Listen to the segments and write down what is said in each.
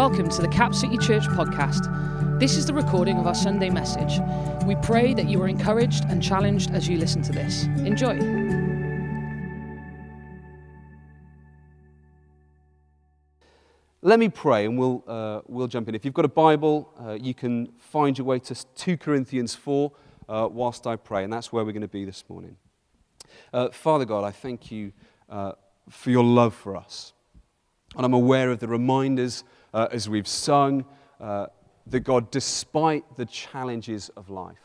Welcome to the Cap City Church podcast. This is the recording of our Sunday message. We pray that you are encouraged and challenged as you listen to this. Enjoy. Let me pray and we'll, uh, we'll jump in. If you've got a Bible, uh, you can find your way to 2 Corinthians 4 uh, whilst I pray, and that's where we're going to be this morning. Uh, Father God, I thank you uh, for your love for us. And I'm aware of the reminders uh, as we've sung that God, despite the challenges of life,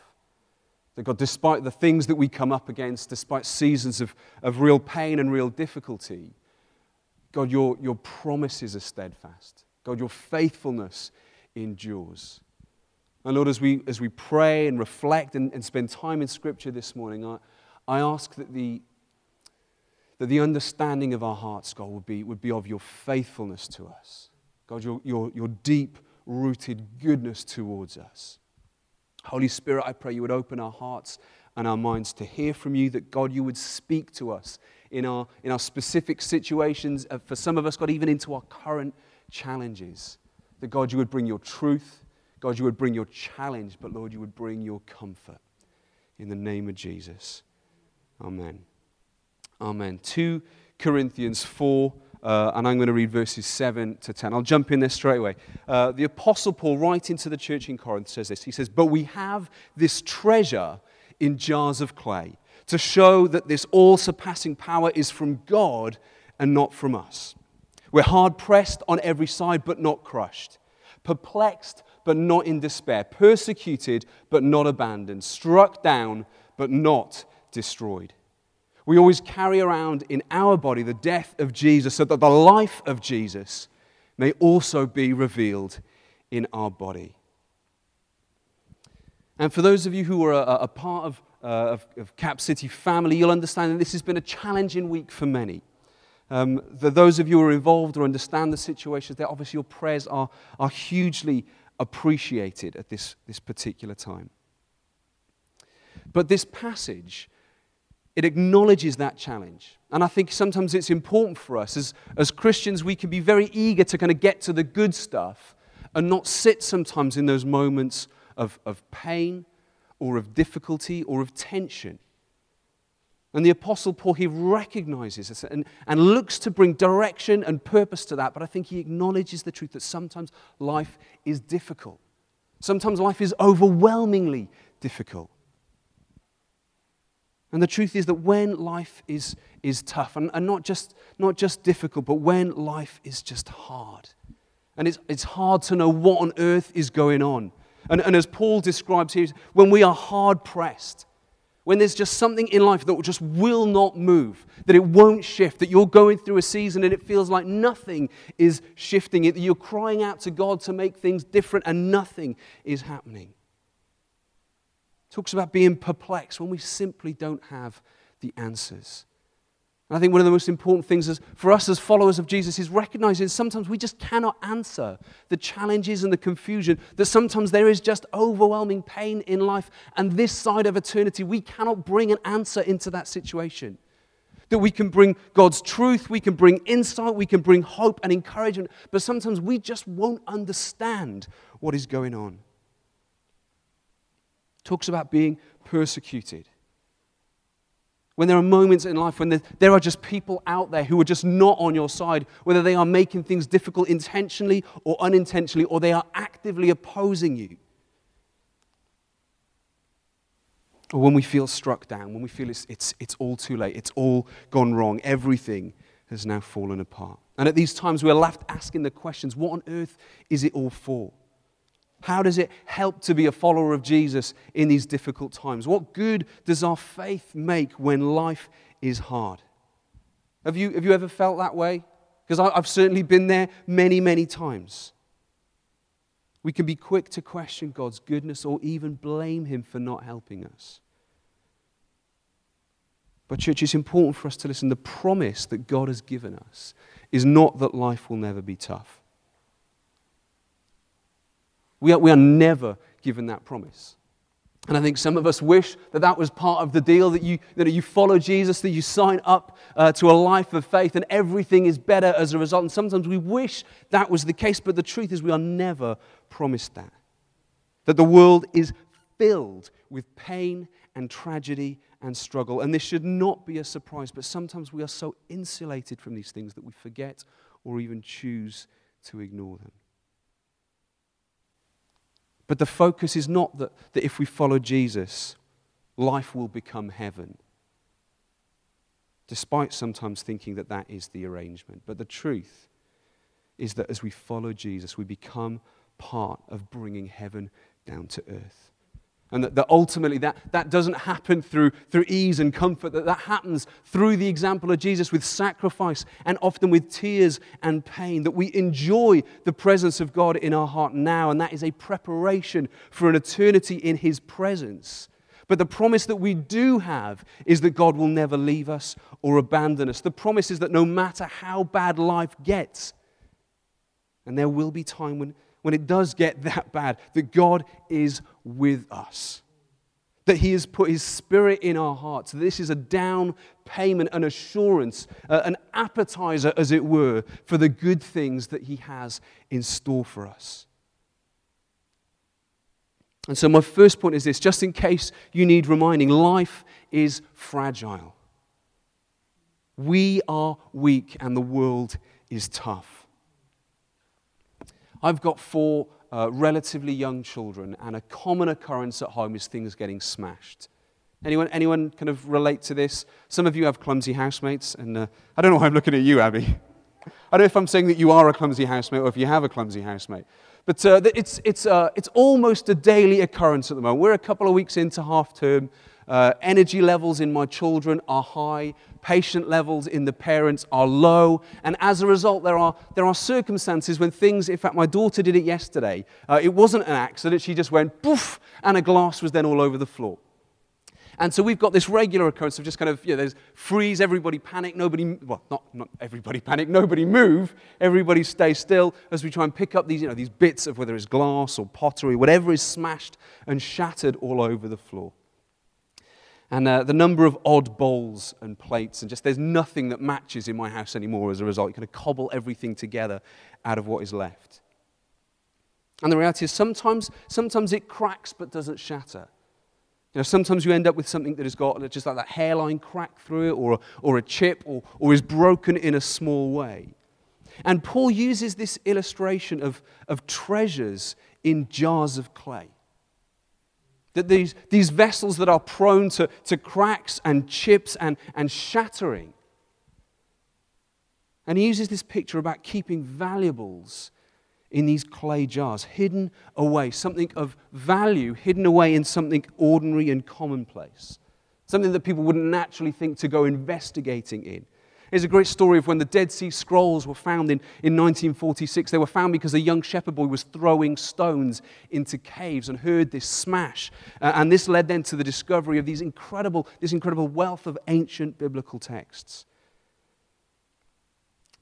that God, despite the things that we come up against, despite seasons of, of real pain and real difficulty, God, your, your promises are steadfast. God, your faithfulness endures. And Lord, as we, as we pray and reflect and, and spend time in Scripture this morning, I, I ask that the, that the understanding of our hearts, God, would be, would be of your faithfulness to us. God, your, your, your deep rooted goodness towards us. Holy Spirit, I pray you would open our hearts and our minds to hear from you, that God, you would speak to us in our, in our specific situations, uh, for some of us, God, even into our current challenges. That God, you would bring your truth, God, you would bring your challenge, but Lord, you would bring your comfort. In the name of Jesus. Amen. Amen. 2 Corinthians 4, uh, and I'm going to read verses 7 to 10. I'll jump in there straight away. Uh, the Apostle Paul, writing to the church in Corinth, says this He says, But we have this treasure in jars of clay to show that this all surpassing power is from God and not from us. We're hard pressed on every side, but not crushed, perplexed, but not in despair, persecuted, but not abandoned, struck down, but not destroyed. We always carry around in our body the death of Jesus so that the life of Jesus may also be revealed in our body. And for those of you who are a, a part of uh, of, of, Cap City family, you'll understand that this has been a challenging week for many. Um, the, those of you who are involved or understand the situations there, obviously your prayers are, are hugely appreciated at this, this particular time. But this passage, it acknowledges that challenge. And I think sometimes it's important for us as, as Christians, we can be very eager to kind of get to the good stuff and not sit sometimes in those moments of, of pain or of difficulty or of tension. And the Apostle Paul, he recognizes this and, and looks to bring direction and purpose to that, but I think he acknowledges the truth that sometimes life is difficult. Sometimes life is overwhelmingly difficult. And the truth is that when life is, is tough, and, and not, just, not just difficult, but when life is just hard, and it's, it's hard to know what on earth is going on, and, and as Paul describes here, when we are hard pressed, when there's just something in life that just will not move, that it won't shift, that you're going through a season and it feels like nothing is shifting, that you're crying out to God to make things different and nothing is happening. Talks about being perplexed when we simply don't have the answers. And I think one of the most important things is for us as followers of Jesus is recognizing sometimes we just cannot answer the challenges and the confusion, that sometimes there is just overwhelming pain in life, and this side of eternity, we cannot bring an answer into that situation. That we can bring God's truth, we can bring insight, we can bring hope and encouragement, but sometimes we just won't understand what is going on. Talks about being persecuted. When there are moments in life when there are just people out there who are just not on your side, whether they are making things difficult intentionally or unintentionally, or they are actively opposing you. Or when we feel struck down, when we feel it's, it's, it's all too late, it's all gone wrong, everything has now fallen apart. And at these times, we're left asking the questions what on earth is it all for? How does it help to be a follower of Jesus in these difficult times? What good does our faith make when life is hard? Have you, have you ever felt that way? Because I've certainly been there many, many times. We can be quick to question God's goodness or even blame Him for not helping us. But, church, it's important for us to listen. The promise that God has given us is not that life will never be tough. We are, we are never given that promise. And I think some of us wish that that was part of the deal that you, that you follow Jesus, that you sign up uh, to a life of faith, and everything is better as a result. And sometimes we wish that was the case, but the truth is we are never promised that. That the world is filled with pain and tragedy and struggle. And this should not be a surprise, but sometimes we are so insulated from these things that we forget or even choose to ignore them. But the focus is not that, that if we follow Jesus, life will become heaven, despite sometimes thinking that that is the arrangement. But the truth is that as we follow Jesus, we become part of bringing heaven down to earth. And that, that, ultimately that, that doesn't happen through, through ease and comfort, that that happens through the example of Jesus with sacrifice and often with tears and pain, that we enjoy the presence of God in our heart now, and that is a preparation for an eternity in His presence. But the promise that we do have is that God will never leave us or abandon us. The promise is that no matter how bad life gets, and there will be time when when it does get that bad, that God is with us. That He has put His Spirit in our hearts. This is a down payment, an assurance, uh, an appetizer, as it were, for the good things that He has in store for us. And so, my first point is this just in case you need reminding, life is fragile. We are weak, and the world is tough. I've got four uh, relatively young children, and a common occurrence at home is things getting smashed. Anyone, anyone kind of relate to this? Some of you have clumsy housemates, and uh, I don't know why I'm looking at you, Abby. I don't know if I'm saying that you are a clumsy housemate or if you have a clumsy housemate. But uh, it's, it's, uh, it's almost a daily occurrence at the moment. We're a couple of weeks into half term. Uh, energy levels in my children are high patient levels in the parents are low. And as a result, there are, there are circumstances when things, in fact, my daughter did it yesterday. Uh, it wasn't an accident. She just went poof, and a glass was then all over the floor. And so we've got this regular occurrence of just kind of, you know, there's freeze, everybody panic, nobody, well, not, not everybody panic, nobody move, everybody stay still as we try and pick up these, you know, these bits of whether it's glass or pottery, whatever is smashed and shattered all over the floor. And uh, the number of odd bowls and plates, and just there's nothing that matches in my house anymore as a result. You kind of cobble everything together out of what is left. And the reality is sometimes, sometimes it cracks but doesn't shatter. You know, sometimes you end up with something that has got just like that hairline crack through it, or a, or a chip, or, or is broken in a small way. And Paul uses this illustration of, of treasures in jars of clay. That these, these vessels that are prone to, to cracks and chips and, and shattering. And he uses this picture about keeping valuables in these clay jars, hidden away, something of value hidden away in something ordinary and commonplace, something that people wouldn't naturally think to go investigating in. There's a great story of when the Dead Sea Scrolls were found in, in 1946. They were found because a young shepherd boy was throwing stones into caves and heard this smash. Uh, and this led then to the discovery of these incredible, this incredible wealth of ancient biblical texts.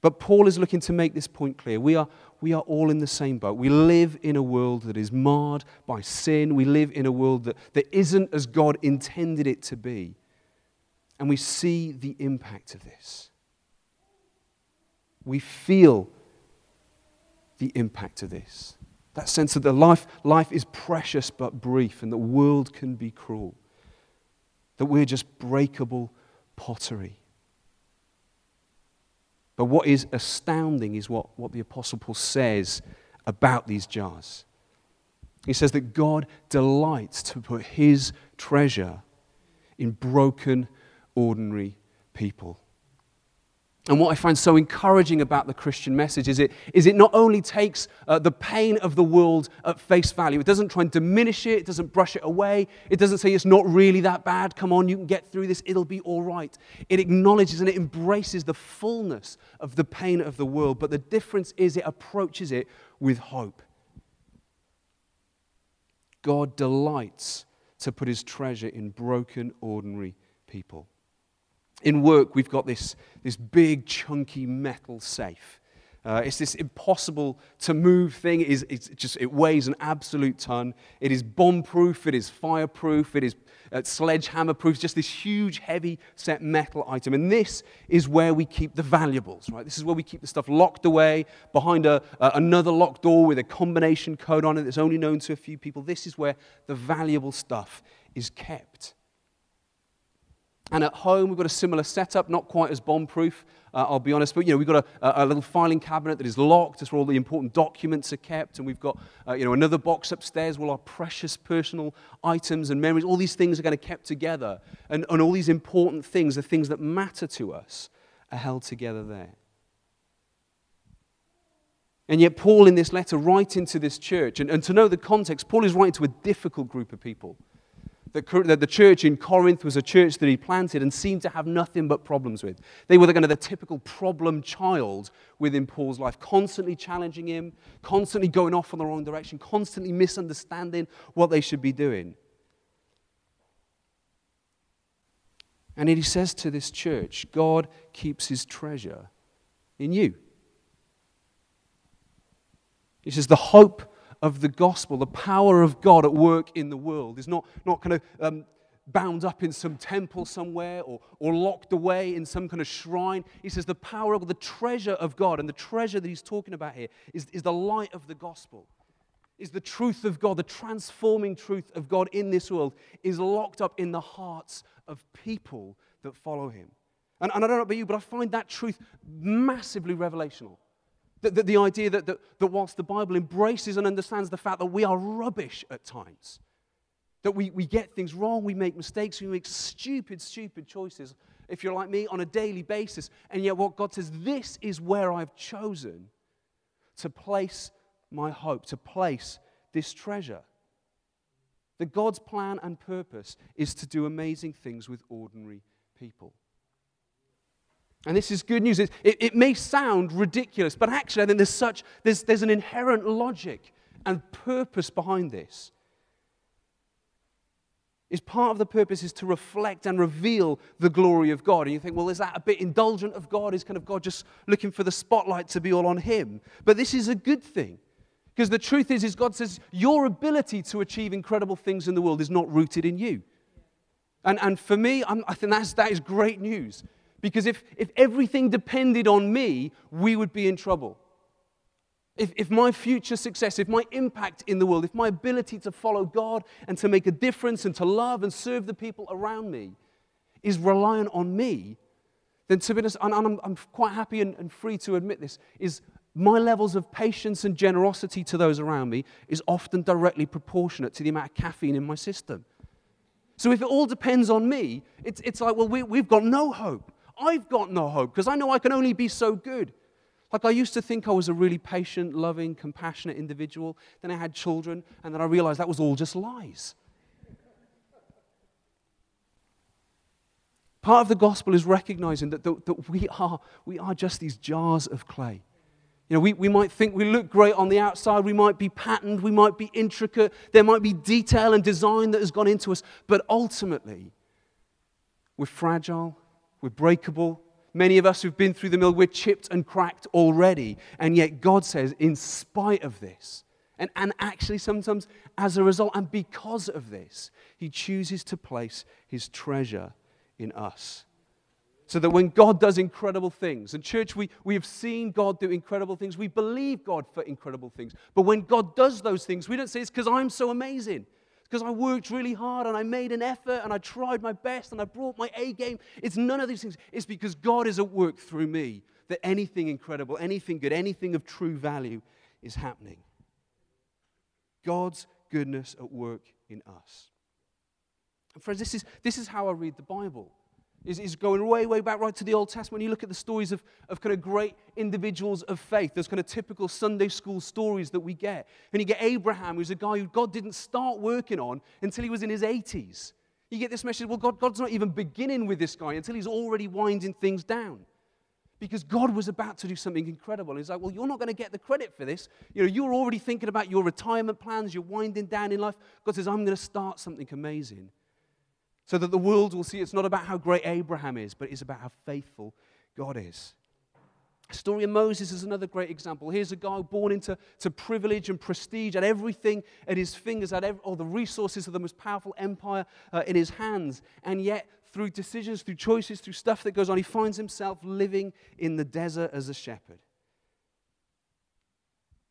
But Paul is looking to make this point clear. We are, we are all in the same boat. We live in a world that is marred by sin. We live in a world that, that isn't as God intended it to be. And we see the impact of this we feel the impact of this. That sense that the life, life is precious but brief and the world can be cruel. That we're just breakable pottery. But what is astounding is what, what the Apostle Paul says about these jars. He says that God delights to put his treasure in broken, ordinary people. And what I find so encouraging about the Christian message is it, is it not only takes uh, the pain of the world at face value, it doesn't try and diminish it, it doesn't brush it away, it doesn't say it's not really that bad, come on, you can get through this, it'll be all right. It acknowledges and it embraces the fullness of the pain of the world, but the difference is it approaches it with hope. God delights to put his treasure in broken, ordinary people. In work, we've got this, this big, chunky metal safe. Uh, it's this impossible to move thing. It, is, it's just, it weighs an absolute ton. It is bomb proof, it is fireproof, it is uh, sledgehammer proof, just this huge, heavy set metal item. And this is where we keep the valuables, right? This is where we keep the stuff locked away behind a, uh, another locked door with a combination code on it that's only known to a few people. This is where the valuable stuff is kept. And at home, we've got a similar setup, not quite as bomb proof, uh, I'll be honest, but you know, we've got a, a, little filing cabinet that is locked. It's where all the important documents are kept. And we've got uh, you know, another box upstairs where all our precious personal items and memories, all these things are going to be kept together. And, and all these important things, the things that matter to us, are held together there. And yet, Paul, in this letter, writing to this church, and, and to know the context, Paul is writing to a difficult group of people that the church in Corinth was a church that he planted and seemed to have nothing but problems with. They were the kind of the typical problem child within Paul's life, constantly challenging him, constantly going off in the wrong direction, constantly misunderstanding what they should be doing. And he says to this church, God keeps his treasure in you. He says, the hope of the gospel, the power of God at work in the world, is not, not kind of um, bound up in some temple somewhere or, or locked away in some kind of shrine. He says the power of the treasure of God, and the treasure that he's talking about here is, is the light of the gospel. Is the truth of God, the transforming truth of God in this world, is locked up in the hearts of people that follow him. And, and I don't know about you, but I find that truth massively revelational. The, the, the idea that, that, that whilst the Bible embraces and understands the fact that we are rubbish at times, that we, we get things wrong, we make mistakes, we make stupid, stupid choices, if you're like me, on a daily basis. And yet, what God says, this is where I've chosen to place my hope, to place this treasure. That God's plan and purpose is to do amazing things with ordinary people. And this is good news. It, it, it, may sound ridiculous, but actually, I think there's such there's, there's an inherent logic and purpose behind this. Is part of the purpose is to reflect and reveal the glory of God. And you think, well, is that a bit indulgent of God? Is kind of God just looking for the spotlight to be all on Him? But this is a good thing. Because the truth is, is God says your ability to achieve incredible things in the world is not rooted in you. And, and for me, I'm, i think that's, that is great news. Because if, if everything depended on me, we would be in trouble. If, if my future success, if my impact in the world, if my ability to follow God and to make a difference and to love and serve the people around me is reliant on me, then to be honest, and I'm, I'm quite happy and, and free to admit this, is my levels of patience and generosity to those around me is often directly proportionate to the amount of caffeine in my system. So if it all depends on me, it's, it's like, well, we, we've got no hope. I've got no hope because I know I can only be so good. Like I used to think I was a really patient, loving, compassionate individual. Then I had children, and then I realized that was all just lies. Part of the gospel is recognizing that, that, that we, are, we are just these jars of clay. You know, we, we might think we look great on the outside, we might be patterned, we might be intricate, there might be detail and design that has gone into us, but ultimately, we're fragile, we're breakable. Many of us who've been through the mill, we're chipped and cracked already. And yet, God says, in spite of this, and, and actually sometimes as a result and because of this, He chooses to place His treasure in us. So that when God does incredible things, and church, we, we have seen God do incredible things. We believe God for incredible things. But when God does those things, we don't say it's because I'm so amazing because I worked really hard and I made an effort and I tried my best and I brought my A game. It's none of these things. It's because God is at work through me that anything incredible, anything good, anything of true value is happening. God's goodness at work in us. And friends, this is, this is how I read the Bible is, is going way, way back right to the Old Testament. You look at the stories of, of kind of great individuals of faith, those kind of typical Sunday school stories that we get. And you get Abraham, who's a guy who God didn't start working on until he was in his 80s. You get this message, well, God, God's not even beginning with this guy until he's already winding things down. Because God was about to do something incredible. And he's like, well, you're not going to get the credit for this. You know, you're already thinking about your retirement plans, you're winding down in life. God says, I'm going to start something amazing so that the world will see it's not about how great Abraham is, but it's about how faithful God is. The story of Moses is another great example. Here's a guy born into to privilege and prestige, had everything at his fingers, had every, all the resources of the most powerful empire uh, in his hands. And yet, through decisions, through choices, through stuff that goes on, he finds himself living in the desert as a shepherd.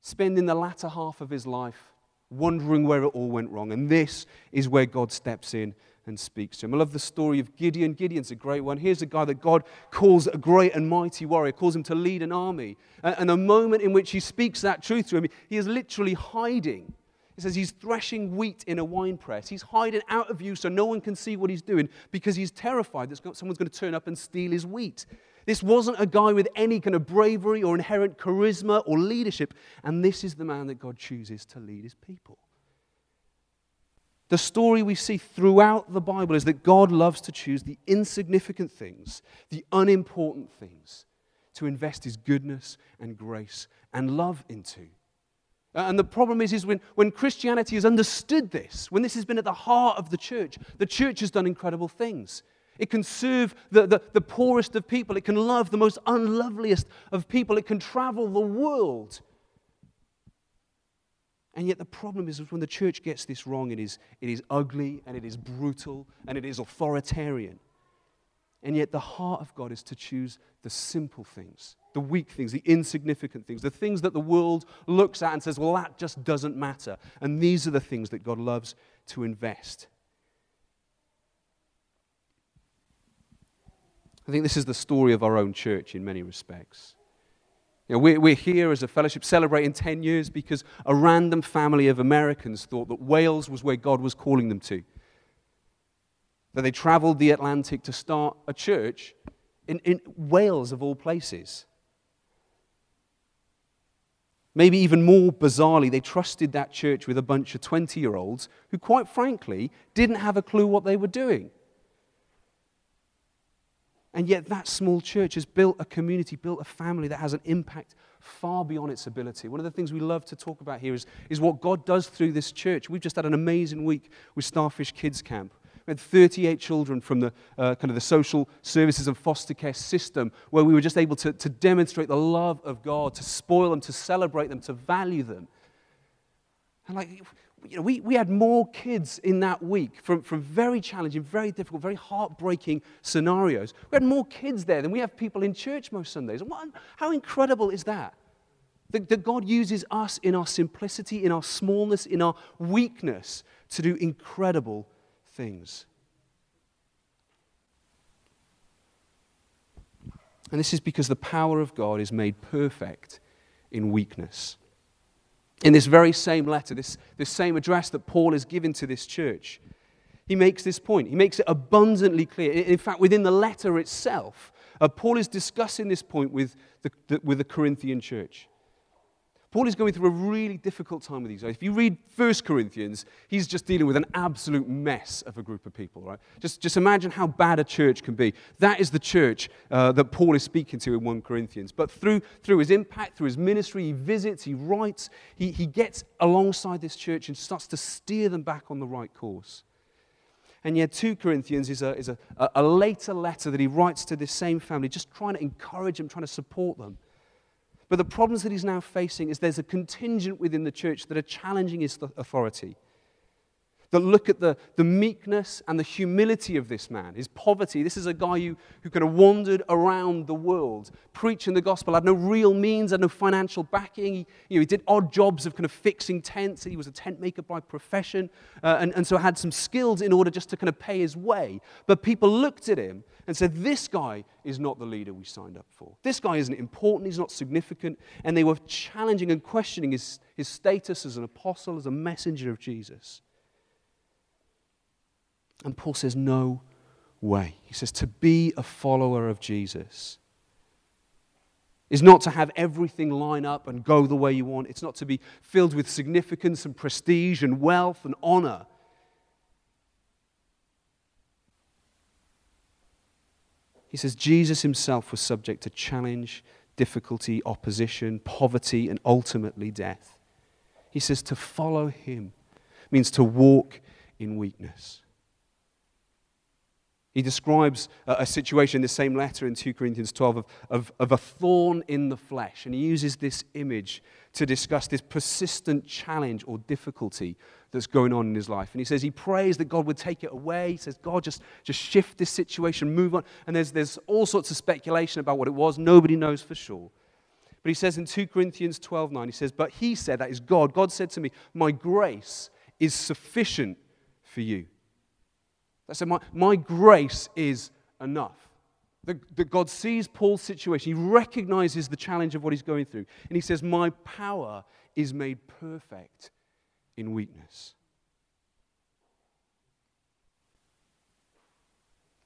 Spending the latter half of his life wondering where it all went wrong. And this is where God steps in and speaks to him. I love the story of Gideon. Gideon's a great one. Here's a guy that God calls a great and mighty warrior, calls him to lead an army. And the moment in which he speaks that truth to him, he is literally hiding. He says he's threshing wheat in a wine press. He's hiding out of view so no one can see what he's doing because he's terrified that someone's going to turn up and steal his wheat. This wasn't a guy with any kind of bravery or inherent charisma or leadership. And this is the man that God chooses to lead his people. The story we see throughout the Bible is that God loves to choose the insignificant things, the unimportant things, to invest his goodness and grace and love into. Uh, and the problem is, is when, when Christianity has understood this, when this has been at the heart of the church, the church has done incredible things. It can serve the, the, the poorest of people, it can love the most unloveliest of people, it can travel the world and yet, the problem is when the church gets this wrong, it is, it is ugly and it is brutal and it is authoritarian. And yet, the heart of God is to choose the simple things, the weak things, the insignificant things, the things that the world looks at and says, well, that just doesn't matter. And these are the things that God loves to invest. I think this is the story of our own church in many respects. You know, we're, we're here as a fellowship celebrating 10 years because a random family of Americans thought that Wales was where God was calling them to. That they traveled the Atlantic to start a church in, in Wales, of all places. Maybe even more bizarrely, they trusted that church with a bunch of 20 year olds who, quite frankly, didn't have a clue what they were doing. And yet, that small church has built a community, built a family that has an impact far beyond its ability. One of the things we love to talk about here is, is what God does through this church. We've just had an amazing week with Starfish Kids Camp. We had 38 children from the uh, kind of the social services and foster care system where we were just able to, to demonstrate the love of God, to spoil them, to celebrate them, to value them. And like, you know, we, we had more kids in that week from, from very challenging, very difficult, very heartbreaking scenarios. We had more kids there than we have people in church most Sundays. What, how incredible is that? that? That God uses us in our simplicity, in our smallness, in our weakness to do incredible things. And this is because the power of God is made perfect in weakness in this very same letter, this, this same address that Paul is giving to this church, he makes this point. He makes it abundantly clear. In fact, within the letter itself, uh, Paul is discussing this point with the, the, with the Corinthian church. Paul is going through a really difficult time with these guys. If you read 1 Corinthians, he's just dealing with an absolute mess of a group of people, right? Just, just imagine how bad a church can be. That is the church uh, that Paul is speaking to in 1 Corinthians. But through, through his impact, through his ministry, he visits, he writes, he, he gets alongside this church and starts to steer them back on the right course. And yet, 2 Corinthians is, a, is a, a later letter that he writes to this same family, just trying to encourage them, trying to support them. But the problems that he's now facing is there's a contingent within the church that are challenging his authority that look at the, the meekness and the humility of this man, his poverty. This is a guy who, who kind of wandered around the world preaching the gospel, had no real means, had no financial backing. He, you know, he did odd jobs of kind of fixing tents. He was a tent maker by profession, uh, and, and so had some skills in order just to kind of pay his way. But people looked at him and said, This guy is not the leader we signed up for. This guy isn't important, he's not significant. And they were challenging and questioning his, his status as an apostle, as a messenger of Jesus. And Paul says, No way. He says, To be a follower of Jesus is not to have everything line up and go the way you want. It's not to be filled with significance and prestige and wealth and honor. He says Jesus himself was subject to challenge, difficulty, opposition, poverty, and ultimately death. He says to follow him means to walk in weakness. He describes a, situation in the same letter in 2 Corinthians 12 of, of, of a thorn in the flesh. And he uses this image to discuss this persistent challenge or difficulty that's going on in his life. And he says he prays that God would take it away. He says, God, just, just shift this situation, move on. And there's, there's all sorts of speculation about what it was. Nobody knows for sure. But he says in 2 Corinthians 12 9, he says, But he said, that is God, God said to me, My grace is sufficient for you. That said, my, my grace is enough. That God sees Paul's situation. He recognizes the challenge of what he's going through. And he says, My power is made perfect in weakness.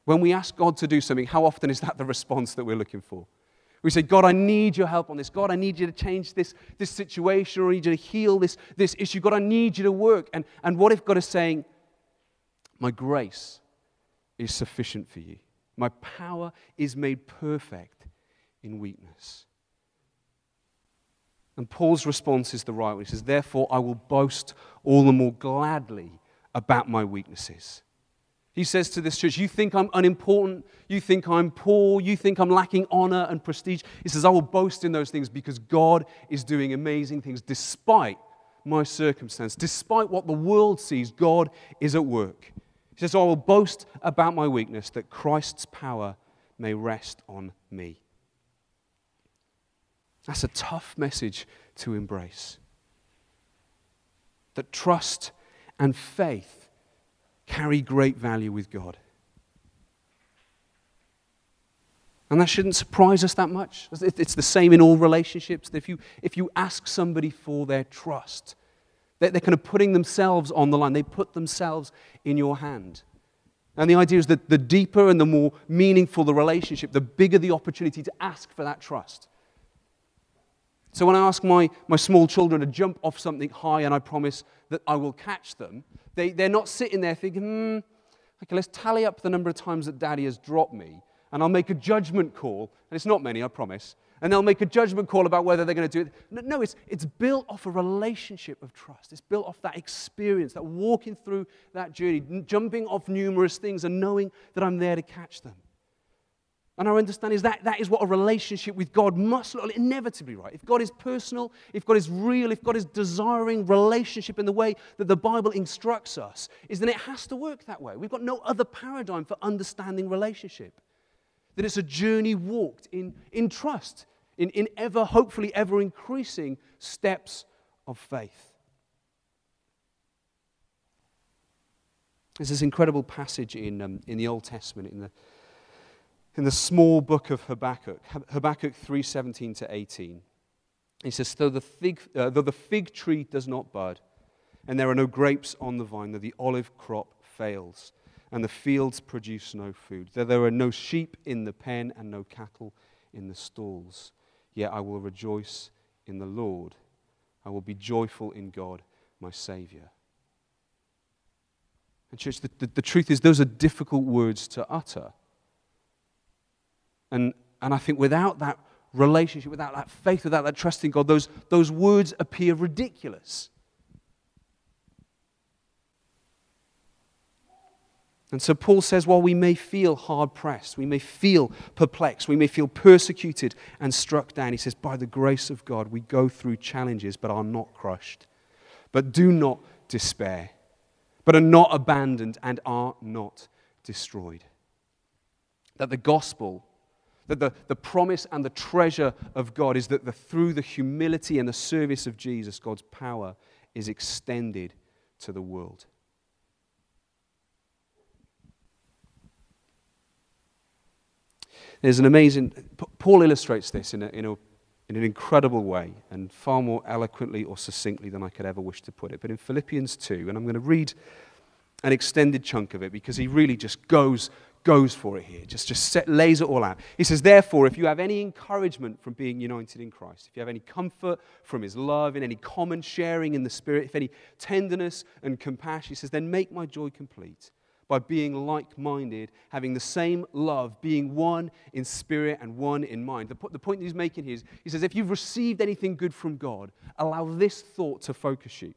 When we ask God to do something, how often is that the response that we're looking for? We say, God, I need your help on this. God, I need you to change this, this situation or I need you to heal this, this issue. God, I need you to work. And, and what if God is saying, My grace is sufficient for you? My power is made perfect in weakness. And Paul's response is the right one. He says, Therefore, I will boast all the more gladly about my weaknesses. He says to this church, You think I'm unimportant. You think I'm poor. You think I'm lacking honor and prestige. He says, I will boast in those things because God is doing amazing things despite my circumstance, despite what the world sees. God is at work. He says, oh, I will boast about my weakness that Christ's power may rest on me. That's a tough message to embrace. That trust and faith carry great value with God. And that shouldn't surprise us that much. It's the same in all relationships. If you, if you ask somebody for their trust, they're, kind of putting themselves on the line. They put themselves in your hand. And the idea is that the deeper and the more meaningful the relationship, the bigger the opportunity to ask for that trust. So when I ask my, my small children to jump off something high and I promise that I will catch them, they, they're not sitting there thinking, hmm, okay, let's tally up the number of times that daddy has dropped me and I'll make a judgment call. And it's not many, I promise and they'll make a judgment call about whether they're going to do it. No, it's, it's built off a relationship of trust. It's built off that experience, that walking through that journey, jumping off numerous things and knowing that I'm there to catch them. And our understanding is that that is what a relationship with God must look like, inevitably, right? If God is personal, if God is real, if God is desiring relationship in the way that the Bible instructs us, is then it has to work that way. We've got no other paradigm for understanding relationship that it's a journey walked in, in trust, in, in ever, hopefully, ever increasing steps of faith. There's this incredible passage in, um, in the Old Testament, in the, in the small book of Habakkuk, Habakkuk 3:17 to 18. He says, though the, fig, uh, though the fig tree does not bud, and there are no grapes on the vine, though the olive crop fails, and the fields produce no food. Though there are no sheep in the pen and no cattle in the stalls, yet I will rejoice in the Lord. I will be joyful in God, my Savior. And, church, the, the, the truth is, those are difficult words to utter. And, and I think without that relationship, without that faith, without that trust in God, those, those words appear ridiculous. And so Paul says, while we may feel hard pressed, we may feel perplexed, we may feel persecuted and struck down, he says, by the grace of God, we go through challenges but are not crushed. But do not despair, but are not abandoned and are not destroyed. That the gospel, that the, the promise and the treasure of God is that the, through the humility and the service of Jesus, God's power is extended to the world. There's an amazing, Paul illustrates this in, a, in, a, in an incredible way and far more eloquently or succinctly than I could ever wish to put it. But in Philippians 2, and I'm going to read an extended chunk of it because he really just goes, goes for it here, just, just set, lays it all out. He says, Therefore, if you have any encouragement from being united in Christ, if you have any comfort from his love, in any common sharing in the Spirit, if any tenderness and compassion, he says, then make my joy complete by being like minded, having the same love, being one in spirit and one in mind. The, the point that he's making here is he says, if you've received anything good from God, allow this thought to focus you.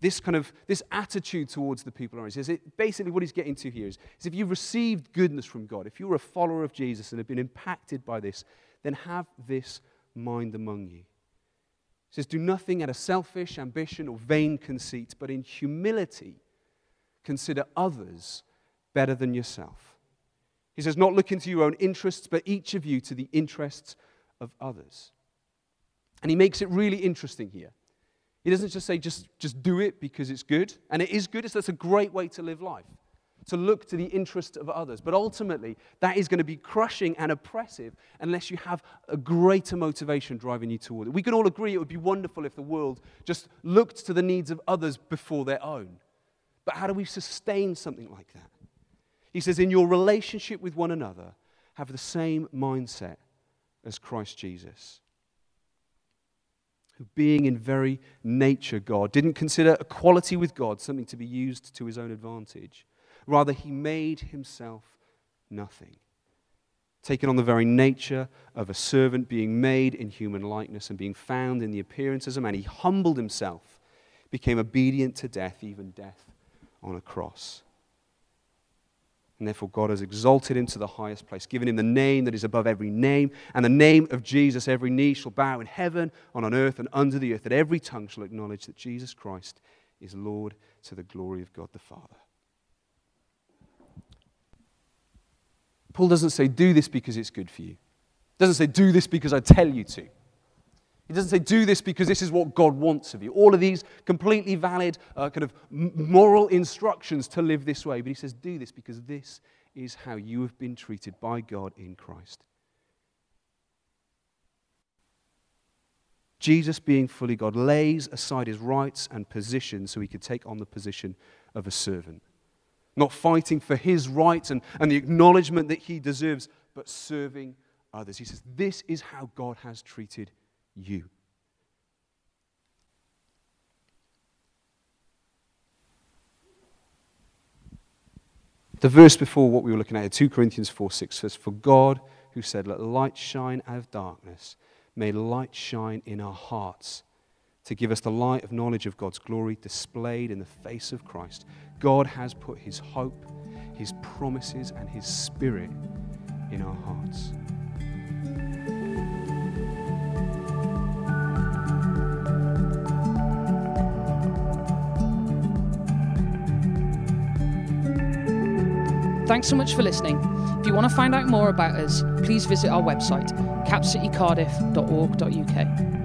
this kind of this attitude towards the people around. He says basically what he's getting to here is, is if you've received goodness from God, if you're a follower of Jesus and have been impacted by this, then have this mind among you. He says, Do nothing out of selfish ambition or vain conceit, but in humility consider others better than yourself. He says, Not looking to your own interests, but each of you to the interests of others. And he makes it really interesting here. He doesn't just say, just, just do it because it's good. And it is good. It's, that's a great way to live life, to look to the interest of others. But ultimately, that is going to be crushing and oppressive unless you have a greater motivation driving you toward it. We can all agree it would be wonderful if the world just looked to the needs of others before their own. But how do we sustain something like that? He says, in your relationship with one another, have the same mindset as Christ Jesus who, being in very nature God, didn't consider equality with God something to be used to his own advantage. Rather, he made himself nothing, taking on the very nature of a servant, being made in human likeness and being found in the appearance as a man. He humbled himself, became obedient to death, even death on a cross. And therefore, God has exalted him to the highest place, given him the name that is above every name, and the name of Jesus, every knee shall bow in heaven, and on earth, and under the earth, that every tongue shall acknowledge that Jesus Christ is Lord to the glory of God the Father. Paul doesn't say, do this because it's good for you. He doesn't say, do this because I tell you to. He doesn't say, do this because this is what God wants of you. All of these completely valid uh, kind of moral instructions to live this way. But he says, do this because this is how you have been treated by God in Christ. Jesus, being fully God, lays aside his rights and position so he could take on the position of a servant. Not fighting for his rights and, and the acknowledgement that he deserves, but serving others. He says, This is how God has treated you. The verse before what we were looking at, 2 Corinthians 4 6 says, For God, who said, Let light shine out of darkness, may light shine in our hearts to give us the light of knowledge of God's glory displayed in the face of Christ. God has put his hope, his promises, and his spirit in our hearts. Thanks so much for listening. If you want to find out more about us, please visit our website, capcitycardiff.org.uk.